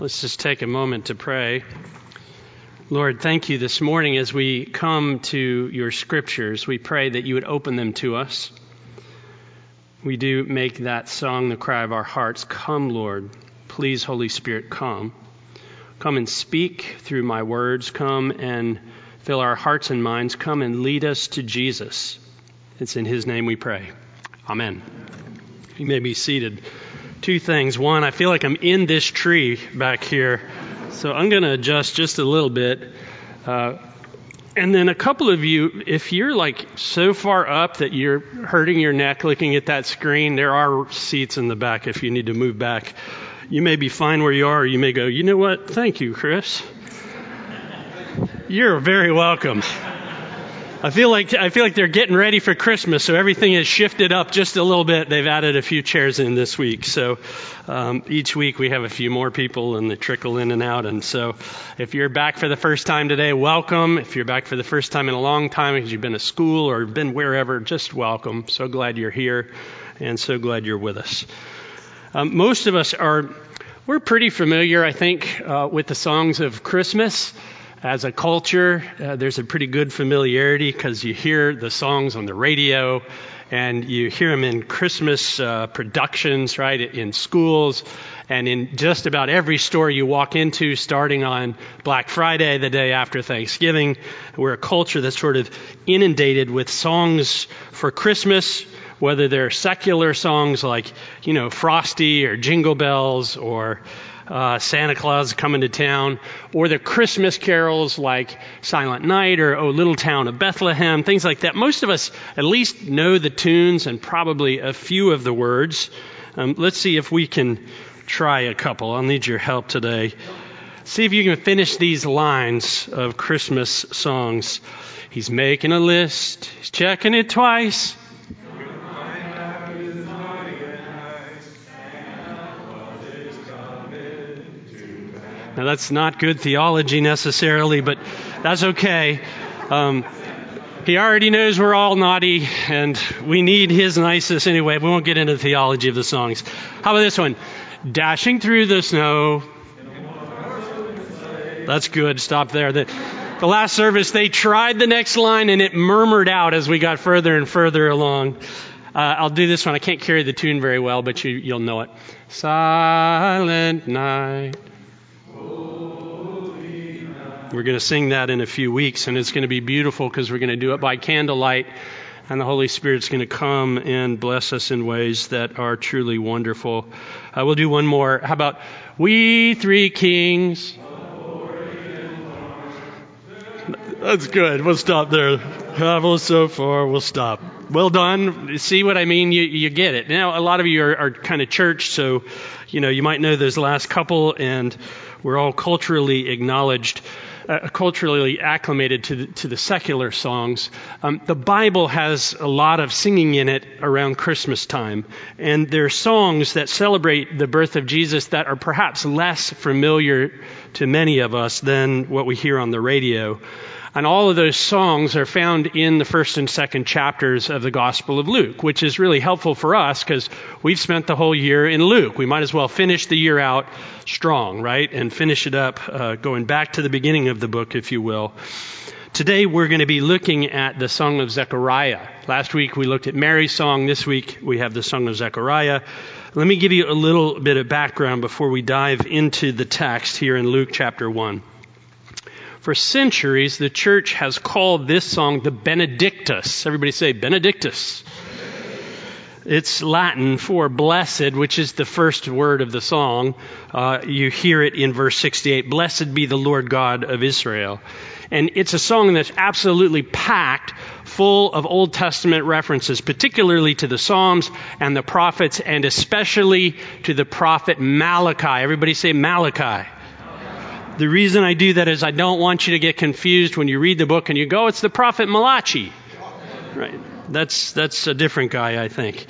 Let's just take a moment to pray. Lord, thank you this morning as we come to your scriptures. We pray that you would open them to us. We do make that song the cry of our hearts. Come, Lord. Please, Holy Spirit, come. Come and speak through my words. Come and fill our hearts and minds. Come and lead us to Jesus. It's in his name we pray. Amen. You may be seated two things. One, I feel like I'm in this tree back here, so I'm going to adjust just a little bit. Uh, and then a couple of you, if you're like so far up that you're hurting your neck looking at that screen, there are seats in the back if you need to move back. You may be fine where you are, you may go, you know what? Thank you, Chris. You're very welcome. I feel like I feel like they're getting ready for Christmas, so everything has shifted up just a little bit. They've added a few chairs in this week, so um, each week we have a few more people, and they trickle in and out. And so, if you're back for the first time today, welcome. If you're back for the first time in a long time because you've been to school or been wherever, just welcome. So glad you're here, and so glad you're with us. Um, most of us are we're pretty familiar, I think, uh, with the songs of Christmas as a culture, uh, there's a pretty good familiarity because you hear the songs on the radio and you hear them in Christmas uh, productions, right, in schools and in just about every store you walk into, starting on Black Friday, the day after Thanksgiving. We're a culture that's sort of inundated with songs for Christmas, whether they're secular songs like, you know, Frosty or Jingle Bells or uh, Santa Claus coming to town, or the Christmas carols like Silent Night or Oh Little Town of Bethlehem, things like that. Most of us at least know the tunes and probably a few of the words. Um, let's see if we can try a couple. I'll need your help today. See if you can finish these lines of Christmas songs. He's making a list, he's checking it twice. Now, that's not good theology necessarily, but that's okay. Um, he already knows we're all naughty, and we need his niceness anyway. We won't get into the theology of the songs. How about this one? Dashing through the snow. That's good. Stop there. The, the last service, they tried the next line, and it murmured out as we got further and further along. Uh, I'll do this one. I can't carry the tune very well, but you, you'll know it. Silent night. We're going to sing that in a few weeks, and it's going to be beautiful because we're going to do it by candlelight, and the Holy Spirit's going to come and bless us in ways that are truly wonderful. Uh, we'll do one more. How about We Three Kings? That's good. We'll stop there. Travel so far, we'll stop. Well done. See what I mean? You, you get it. Now, a lot of you are, are kind of church, so you know you might know those last couple, and we're all culturally acknowledged uh, culturally acclimated to the, to the secular songs. Um, the Bible has a lot of singing in it around Christmas time, and there are songs that celebrate the birth of Jesus that are perhaps less familiar to many of us than what we hear on the radio. And all of those songs are found in the first and second chapters of the Gospel of Luke, which is really helpful for us because we've spent the whole year in Luke. We might as well finish the year out strong, right? And finish it up uh, going back to the beginning of the book, if you will. Today we're going to be looking at the Song of Zechariah. Last week we looked at Mary's song. This week we have the Song of Zechariah. Let me give you a little bit of background before we dive into the text here in Luke chapter 1. For centuries, the church has called this song the Benedictus. Everybody say Benedictus. It's Latin for blessed, which is the first word of the song. Uh, you hear it in verse 68 Blessed be the Lord God of Israel. And it's a song that's absolutely packed full of Old Testament references, particularly to the Psalms and the prophets, and especially to the prophet Malachi. Everybody say Malachi. The reason I do that is I don't want you to get confused when you read the book and you go, it's the prophet Malachi. Right. That's, that's a different guy, I think.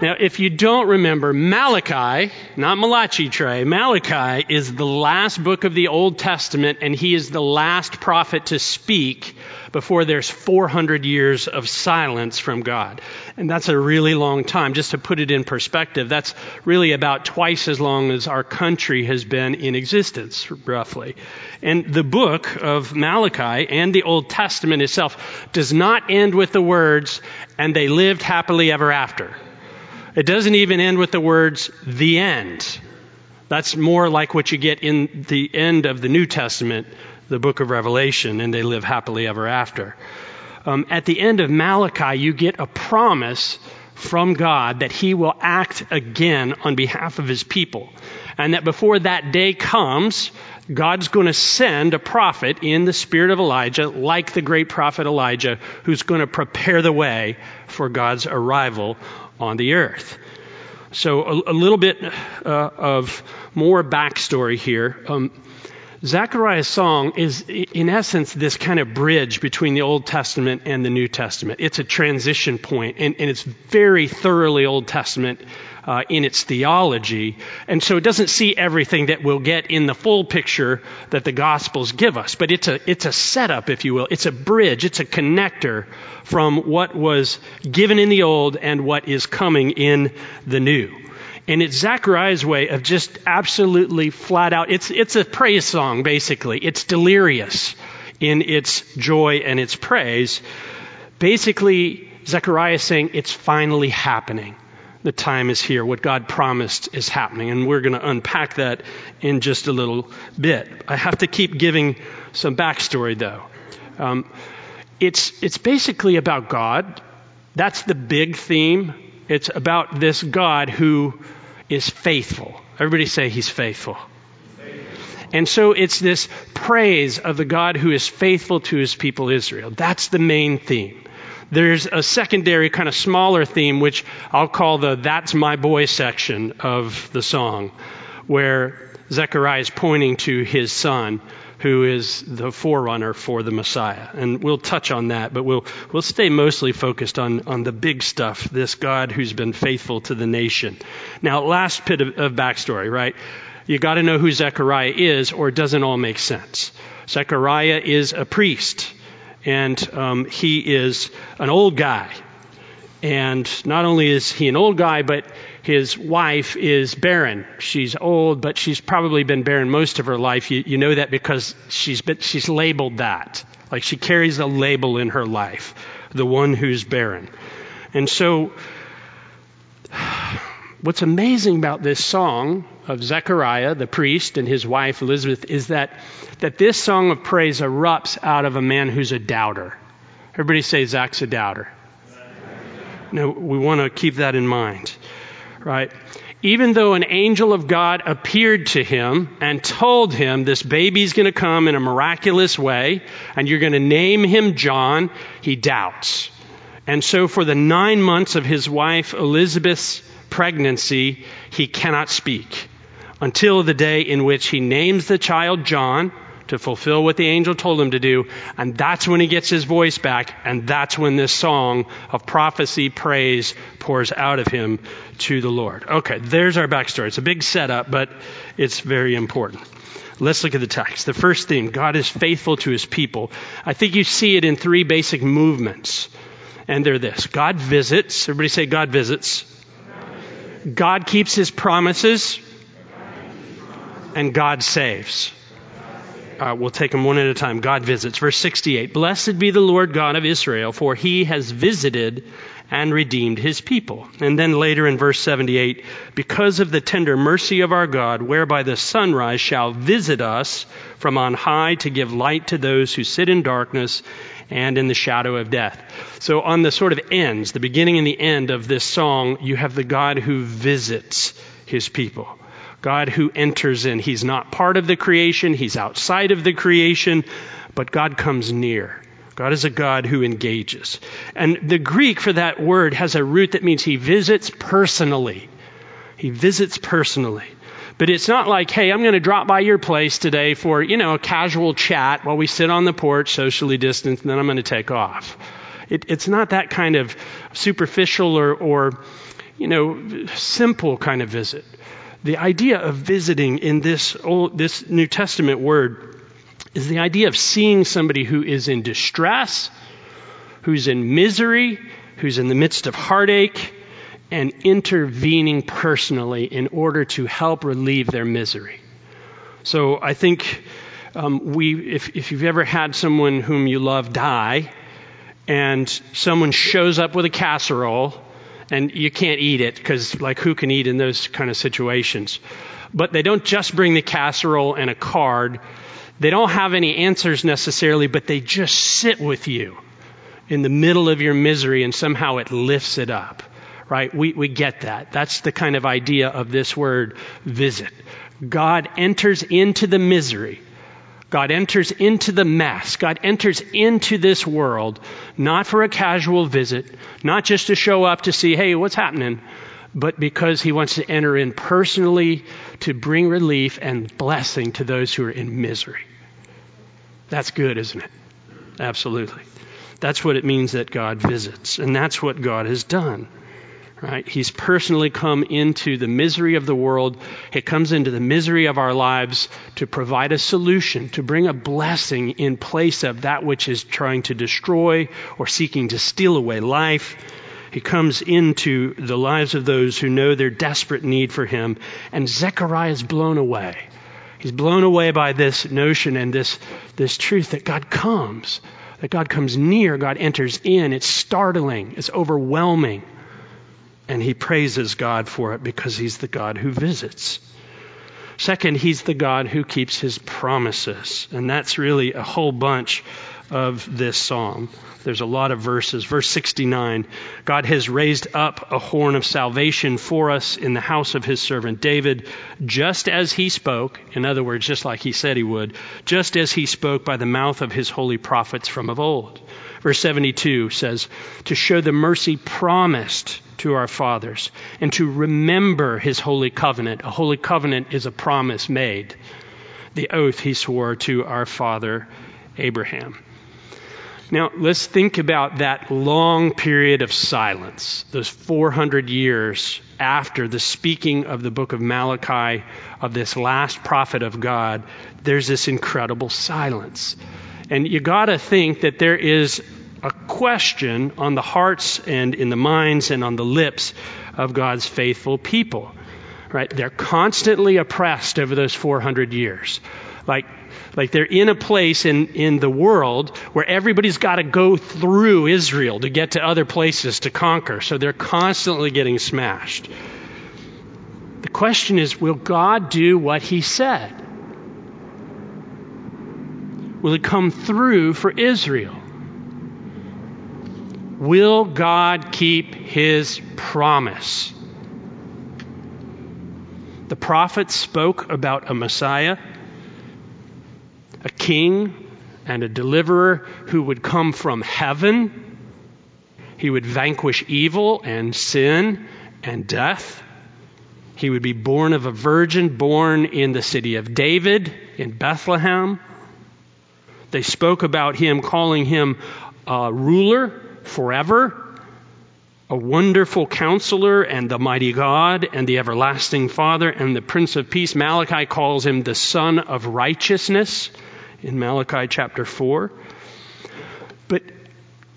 Now, if you don't remember, Malachi, not Malachi Trey, Malachi is the last book of the Old Testament, and he is the last prophet to speak before there's 400 years of silence from God. And that's a really long time. Just to put it in perspective, that's really about twice as long as our country has been in existence, roughly. And the book of Malachi and the Old Testament itself does not end with the words, and they lived happily ever after. It doesn't even end with the words, the end. That's more like what you get in the end of the New Testament, the book of Revelation, and they live happily ever after. Um, at the end of Malachi, you get a promise from God that he will act again on behalf of his people. And that before that day comes, God's going to send a prophet in the spirit of Elijah, like the great prophet Elijah, who's going to prepare the way for God's arrival on the earth. So, a, a little bit uh, of more backstory here. Um, Zechariah's song is, in essence, this kind of bridge between the Old Testament and the New Testament. It's a transition point, and, and it's very thoroughly Old Testament uh, in its theology. And so it doesn't see everything that we'll get in the full picture that the Gospels give us. But it's a, it's a setup, if you will. It's a bridge. It's a connector from what was given in the Old and what is coming in the New. And it's Zechariah's way of just absolutely flat out. It's, it's a praise song, basically. It's delirious in its joy and its praise. Basically, Zechariah is saying it's finally happening the time is here. What God promised is happening. And we're going to unpack that in just a little bit. I have to keep giving some backstory, though. Um, it's, it's basically about God. That's the big theme. It's about this God who is faithful. Everybody say he's faithful. And so it's this praise of the God who is faithful to his people Israel. That's the main theme. There's a secondary, kind of smaller theme, which I'll call the That's My Boy section of the song, where Zechariah is pointing to his son, who is the forerunner for the Messiah. And we'll touch on that, but we'll, we'll stay mostly focused on, on the big stuff, this God who's been faithful to the nation. Now, last bit of, of backstory, right? You got to know who Zechariah is, or it doesn't all make sense. Zechariah is a priest and um, he is an old guy. And not only is he an old guy, but his wife is barren. She's old, but she's probably been barren most of her life. You, you know that because she's been, she's labeled that. Like she carries a label in her life, the one who's barren. And so, what's amazing about this song of Zechariah, the priest, and his wife Elizabeth is that, that this song of praise erupts out of a man who's a doubter. Everybody say Zach's a doubter. Now, we want to keep that in mind, right? Even though an angel of God appeared to him and told him this baby's going to come in a miraculous way and you're going to name him John, he doubts. And so, for the nine months of his wife Elizabeth's pregnancy, he cannot speak until the day in which he names the child John to fulfill what the angel told him to do. And that's when he gets his voice back. And that's when this song of prophecy, praise pours out of him to the Lord. Okay, there's our backstory. It's a big setup, but it's very important. Let's look at the text. The first theme God is faithful to his people. I think you see it in three basic movements. And they're this God visits. Everybody say, God visits. God keeps his promises and God saves. Uh, we'll take them one at a time. God visits. Verse 68 Blessed be the Lord God of Israel, for he has visited and redeemed his people. And then later in verse 78 Because of the tender mercy of our God, whereby the sunrise shall visit us from on high to give light to those who sit in darkness and in the shadow of death. So, on the sort of ends, the beginning and the end of this song, you have the God who visits his people. God who enters in. He's not part of the creation, He's outside of the creation, but God comes near. God is a God who engages. And the Greek for that word has a root that means He visits personally. He visits personally. But it's not like, hey, I'm going to drop by your place today for, you know, a casual chat while we sit on the porch, socially distanced, and then I'm going to take off. It, it's not that kind of superficial or, or, you know, simple kind of visit the idea of visiting in this, old, this New Testament word is the idea of seeing somebody who is in distress, who's in misery, who's in the midst of heartache, and intervening personally in order to help relieve their misery. So I think um, we, if, if you've ever had someone whom you love die, and someone shows up with a casserole, and you can't eat it because, like, who can eat in those kind of situations? But they don't just bring the casserole and a card. They don't have any answers necessarily, but they just sit with you in the middle of your misery and somehow it lifts it up, right? We, we get that. That's the kind of idea of this word visit. God enters into the misery. God enters into the mess. God enters into this world, not for a casual visit, not just to show up to see, hey, what's happening, but because he wants to enter in personally to bring relief and blessing to those who are in misery. That's good, isn't it? Absolutely. That's what it means that God visits, and that's what God has done. Right? He's personally come into the misery of the world. He comes into the misery of our lives to provide a solution, to bring a blessing in place of that which is trying to destroy or seeking to steal away life. He comes into the lives of those who know their desperate need for him, and Zechariah is blown away. He's blown away by this notion and this, this truth that God comes that God comes near, God enters in. It's startling, it's overwhelming. And he praises God for it because he's the God who visits. Second, he's the God who keeps his promises. And that's really a whole bunch of this psalm. There's a lot of verses. Verse 69 God has raised up a horn of salvation for us in the house of his servant David, just as he spoke, in other words, just like he said he would, just as he spoke by the mouth of his holy prophets from of old. Verse 72 says, To show the mercy promised to our fathers and to remember his holy covenant. A holy covenant is a promise made, the oath he swore to our father Abraham. Now, let's think about that long period of silence, those 400 years after the speaking of the book of Malachi, of this last prophet of God. There's this incredible silence. And you got to think that there is a question on the hearts and in the minds and on the lips of God's faithful people. Right? They're constantly oppressed over those 400 years. Like like they're in a place in, in the world where everybody's got to go through Israel to get to other places to conquer. So they're constantly getting smashed. The question is will God do what he said? Will it come through for Israel? Will God keep his promise? The prophets spoke about a Messiah a king and a deliverer who would come from heaven. He would vanquish evil and sin and death. He would be born of a virgin, born in the city of David, in Bethlehem. They spoke about him, calling him a ruler forever, a wonderful counselor, and the mighty God, and the everlasting Father, and the Prince of Peace. Malachi calls him the Sun of Righteousness in Malachi chapter 4. But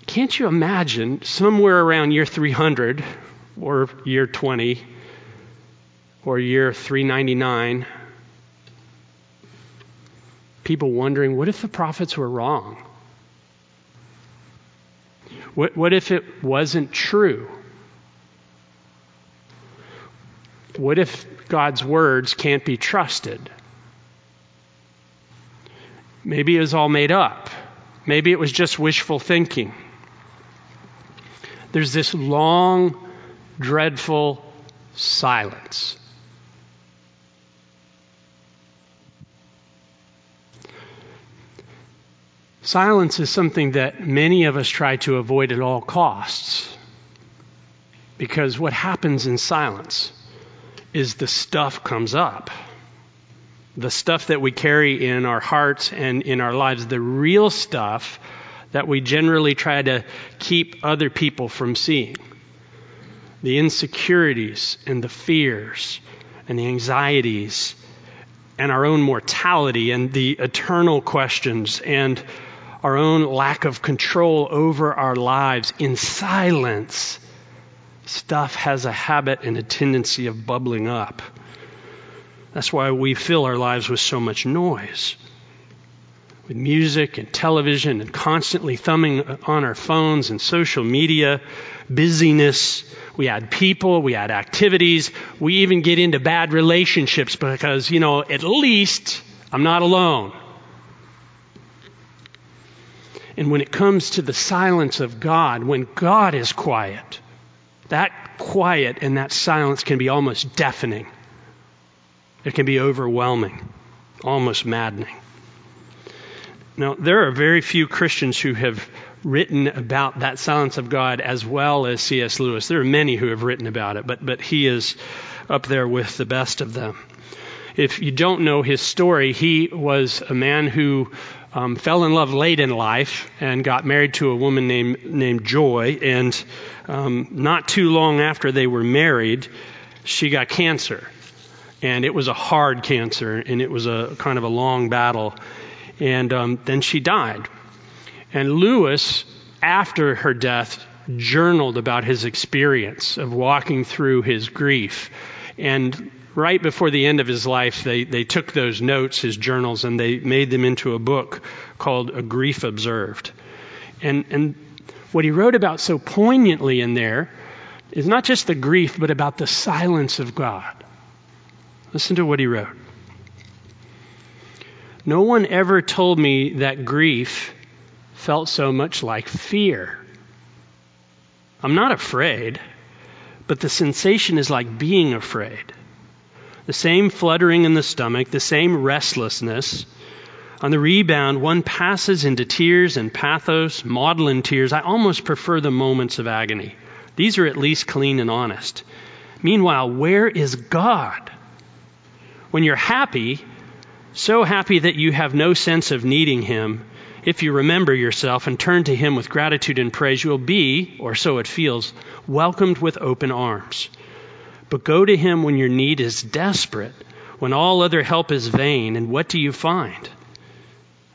can't you imagine somewhere around year 300 or year 20 or year 399, people wondering what if the prophets were wrong? What, what if it wasn't true? What if God's words can't be trusted? Maybe it was all made up. Maybe it was just wishful thinking. There's this long, dreadful silence. Silence is something that many of us try to avoid at all costs. Because what happens in silence is the stuff comes up the stuff that we carry in our hearts and in our lives, the real stuff that we generally try to keep other people from seeing. The insecurities and the fears and the anxieties and our own mortality and the eternal questions and our own lack of control over our lives in silence, stuff has a habit and a tendency of bubbling up. That's why we fill our lives with so much noise. With music and television and constantly thumbing on our phones and social media, busyness. We add people, we add activities. We even get into bad relationships because, you know, at least I'm not alone. And when it comes to the silence of God, when God is quiet, that quiet and that silence can be almost deafening. It can be overwhelming, almost maddening. Now, there are very few Christians who have written about that silence of God as well as C.S. Lewis. There are many who have written about it, but, but he is up there with the best of them. If you don't know his story, he was a man who um, fell in love late in life and got married to a woman named, named Joy. And um, not too long after they were married, she got cancer and it was a hard cancer, and it was a kind of a long battle. And um, then she died. And Lewis, after her death, journaled about his experience of walking through his grief. And right before the end of his life, they, they took those notes, his journals, and they made them into a book called A Grief Observed. And, and what he wrote about so poignantly in there is not just the grief, but about the silence of God. Listen to what he wrote. No one ever told me that grief felt so much like fear. I'm not afraid, but the sensation is like being afraid. The same fluttering in the stomach, the same restlessness. On the rebound, one passes into tears and pathos, maudlin tears. I almost prefer the moments of agony. These are at least clean and honest. Meanwhile, where is God? When you're happy, so happy that you have no sense of needing Him, if you remember yourself and turn to Him with gratitude and praise, you'll be, or so it feels, welcomed with open arms. But go to Him when your need is desperate, when all other help is vain, and what do you find?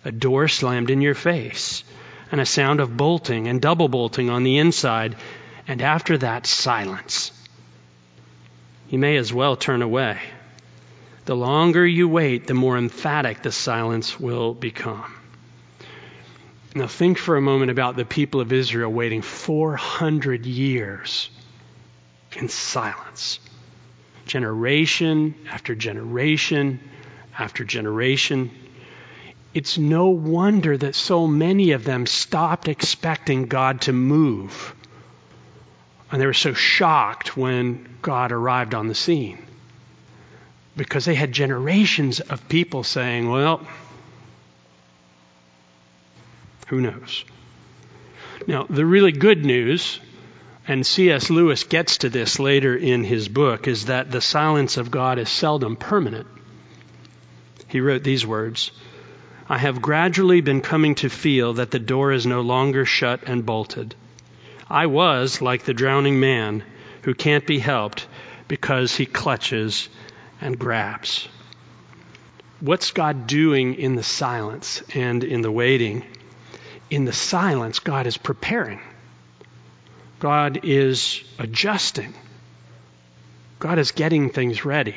A door slammed in your face, and a sound of bolting and double bolting on the inside, and after that, silence. You may as well turn away. The longer you wait, the more emphatic the silence will become. Now, think for a moment about the people of Israel waiting 400 years in silence. Generation after generation after generation. It's no wonder that so many of them stopped expecting God to move. And they were so shocked when God arrived on the scene because they had generations of people saying, well, who knows? Now, the really good news, and C.S. Lewis gets to this later in his book, is that the silence of God is seldom permanent. He wrote these words I have gradually been coming to feel that the door is no longer shut and bolted. I was like the drowning man who can't be helped because he clutches and grabs. What's God doing in the silence and in the waiting? In the silence, God is preparing. God is adjusting. God is getting things ready.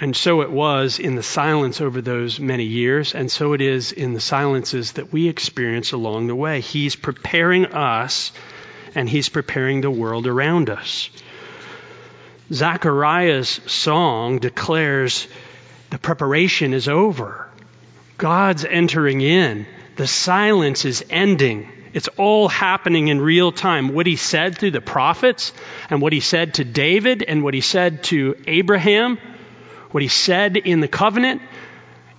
And so it was in the silence over those many years, and so it is in the silences that we experience along the way. He's preparing us, and He's preparing the world around us. Zechariah's song declares the preparation is over. God's entering in. The silence is ending. It's all happening in real time. What he said through the prophets, and what he said to David, and what he said to Abraham, what he said in the covenant,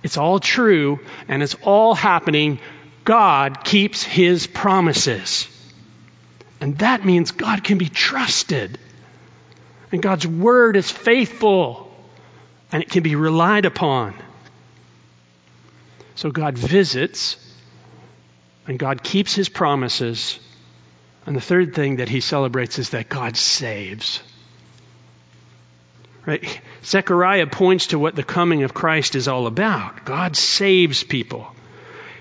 it's all true, and it's all happening. God keeps his promises. And that means God can be trusted. And God's word is faithful and it can be relied upon. So God visits and God keeps his promises. And the third thing that he celebrates is that God saves. Right? Zechariah points to what the coming of Christ is all about. God saves people.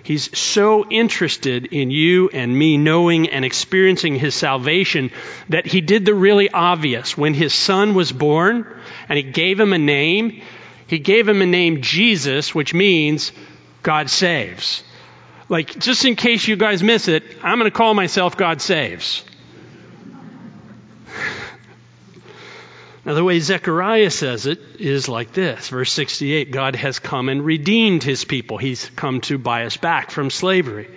He's so interested in you and me knowing and experiencing his salvation that he did the really obvious. When his son was born and he gave him a name, he gave him a name Jesus, which means God saves. Like, just in case you guys miss it, I'm going to call myself God saves. Now, the way Zechariah says it is like this verse 68 God has come and redeemed his people. He's come to buy us back from slavery.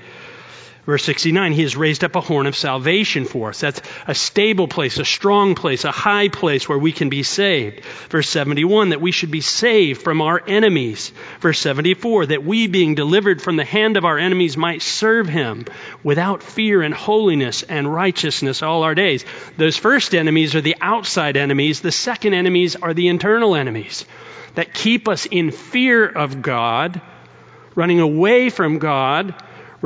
Verse 69, He has raised up a horn of salvation for us. That's a stable place, a strong place, a high place where we can be saved. Verse 71, that we should be saved from our enemies. Verse 74, that we being delivered from the hand of our enemies might serve Him without fear and holiness and righteousness all our days. Those first enemies are the outside enemies. The second enemies are the internal enemies that keep us in fear of God, running away from God,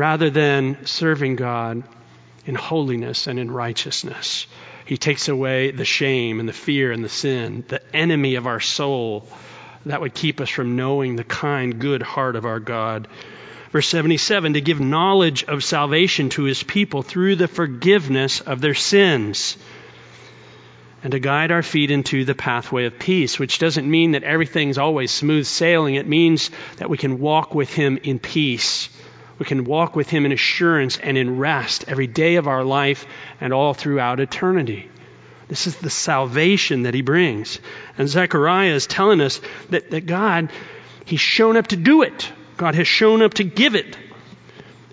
rather than serving God in holiness and in righteousness. He takes away the shame and the fear and the sin, the enemy of our soul that would keep us from knowing the kind, good heart of our God. Verse 77 to give knowledge of salvation to his people through the forgiveness of their sins and to guide our feet into the pathway of peace, which doesn't mean that everything's always smooth sailing. It means that we can walk with him in peace we can walk with Him in assurance and in rest every day of our life and all throughout eternity. This is the salvation that He brings. And Zechariah is telling us that, that God, He's shown up to do it. God has shown up to give it.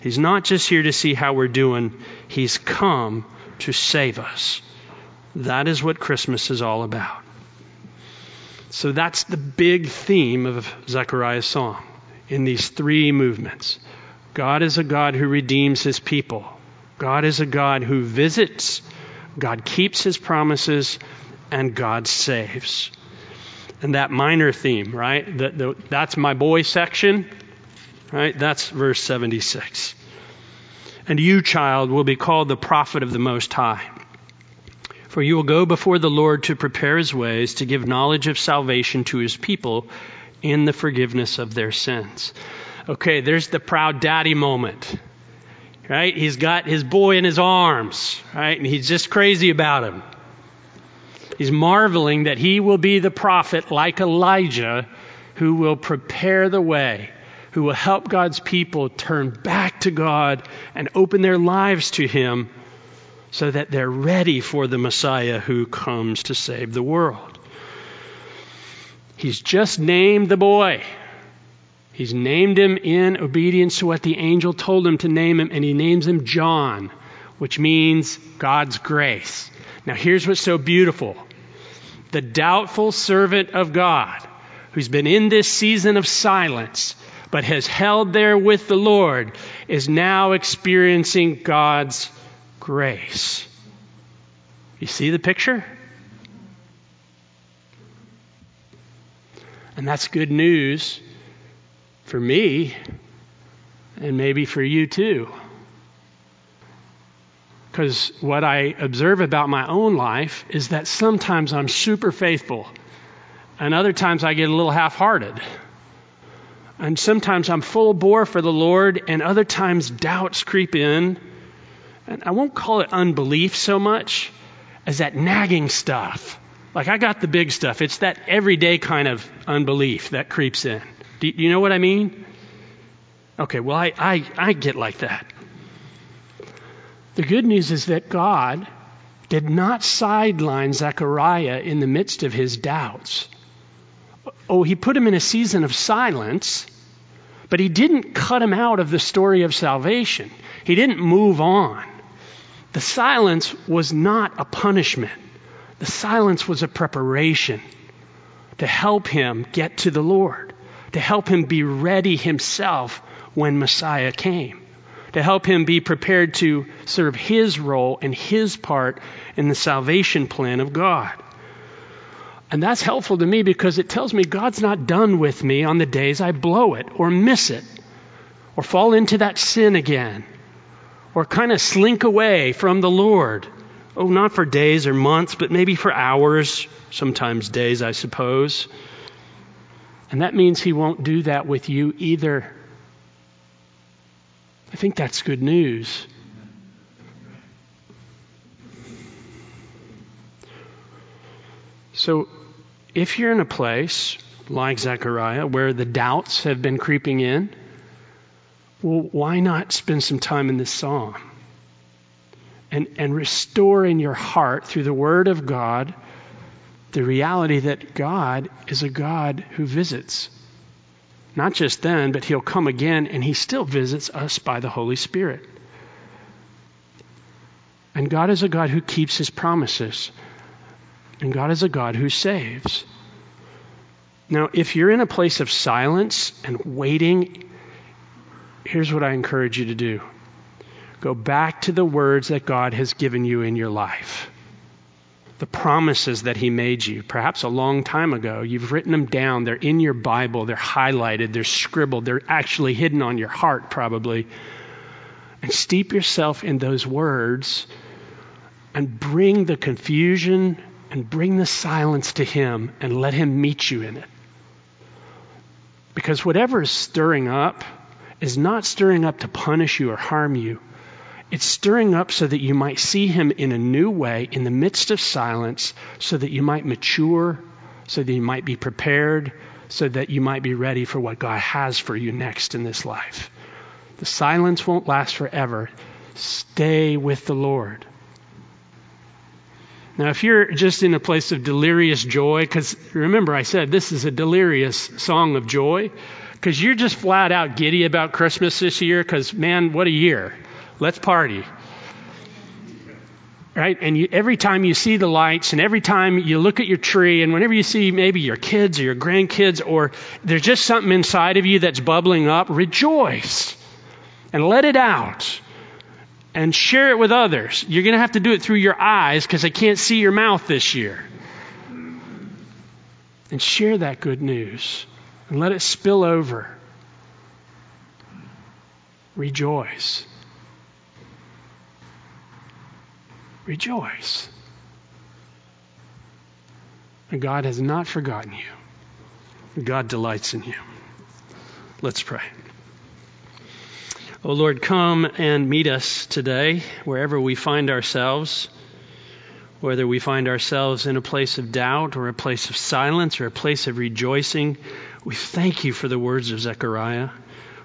He's not just here to see how we're doing, He's come to save us. That is what Christmas is all about. So that's the big theme of Zechariah's song in these three movements. God is a God who redeems his people. God is a God who visits, God keeps his promises, and God saves. And that minor theme, right? The, the, that's my boy section, right? That's verse 76. And you, child, will be called the prophet of the Most High. For you will go before the Lord to prepare his ways, to give knowledge of salvation to his people in the forgiveness of their sins. Okay, there's the proud daddy moment. Right? He's got his boy in his arms, right? And he's just crazy about him. He's marveling that he will be the prophet like Elijah who will prepare the way, who will help God's people turn back to God and open their lives to him so that they're ready for the Messiah who comes to save the world. He's just named the boy. He's named him in obedience to what the angel told him to name him, and he names him John, which means God's grace. Now, here's what's so beautiful the doubtful servant of God, who's been in this season of silence, but has held there with the Lord, is now experiencing God's grace. You see the picture? And that's good news for me, and maybe for you too. Because what I observe about my own life is that sometimes I'm super faithful, and other times I get a little half hearted. And sometimes I'm full bore for the Lord, and other times doubts creep in. And I won't call it unbelief so much as that nagging stuff. Like I got the big stuff. It's that everyday kind of unbelief that creeps in. Do you know what I mean? Okay, well, I, I, I get like that. The good news is that God did not sideline Zechariah in the midst of his doubts. Oh, he put him in a season of silence, but he didn't cut him out of the story of salvation. He didn't move on. The silence was not a punishment, the silence was a preparation to help him get to the Lord to help him be ready himself when Messiah came, to help him be prepared to serve his role and his part in the salvation plan of God. And that's helpful to me because it tells me God's not done with me on the days I blow it or miss it or fall into that sin again or kind of slink away from the Lord Oh, not for days or months, but maybe for hours, sometimes days, I suppose. And that means He won't do that with you either. I think that's good news. So, if you're in a place like Zechariah where the doubts have been creeping in, well, why not spend some time in this psalm? And, and restore in your heart through the Word of God the reality that God is a God who visits. Not just then, but He'll come again, and He still visits us by the Holy Spirit. And God is a God who keeps His promises. And God is a God who saves. Now, if you're in a place of silence and waiting, here's what I encourage you to do go back to the words that God has given you in your life. The promises that He made you, perhaps a long time ago. You've written them down. They're in your Bible. They're highlighted. They're scribbled. They're actually hidden on your heart, probably. And steep yourself in those words and bring the confusion and bring the silence to Him and let Him meet you in it. Because whatever is stirring up is not stirring up to punish you or harm you. It's stirring up so that you might see Him in a new way in the midst of silence, so that you might mature, so that you might be prepared, so that you might be ready for what God has for you next in this life. The silence won't last forever. Stay with the Lord. Now, if you're just in a place of delirious joy, because remember I said this is a delirious song of joy, because you're just flat out giddy about Christmas this year, because man, what a year. Let's party. Right? And you, every time you see the lights, and every time you look at your tree, and whenever you see maybe your kids or your grandkids, or there's just something inside of you that's bubbling up, rejoice and let it out and share it with others. You're going to have to do it through your eyes because they can't see your mouth this year. And share that good news and let it spill over. Rejoice. Rejoice. And God has not forgotten you. God delights in you. Let's pray. Oh Lord, come and meet us today wherever we find ourselves, whether we find ourselves in a place of doubt or a place of silence or a place of rejoicing. We thank you for the words of Zechariah.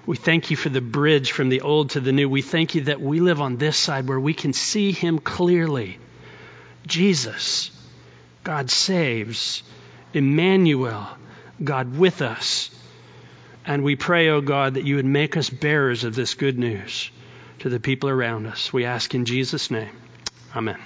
We thank you for the bridge from the old to the new. We thank you that we live on this side where we can see him clearly. Jesus, God saves. Emmanuel, God with us. And we pray, O oh God, that you would make us bearers of this good news to the people around us. We ask in Jesus' name. Amen.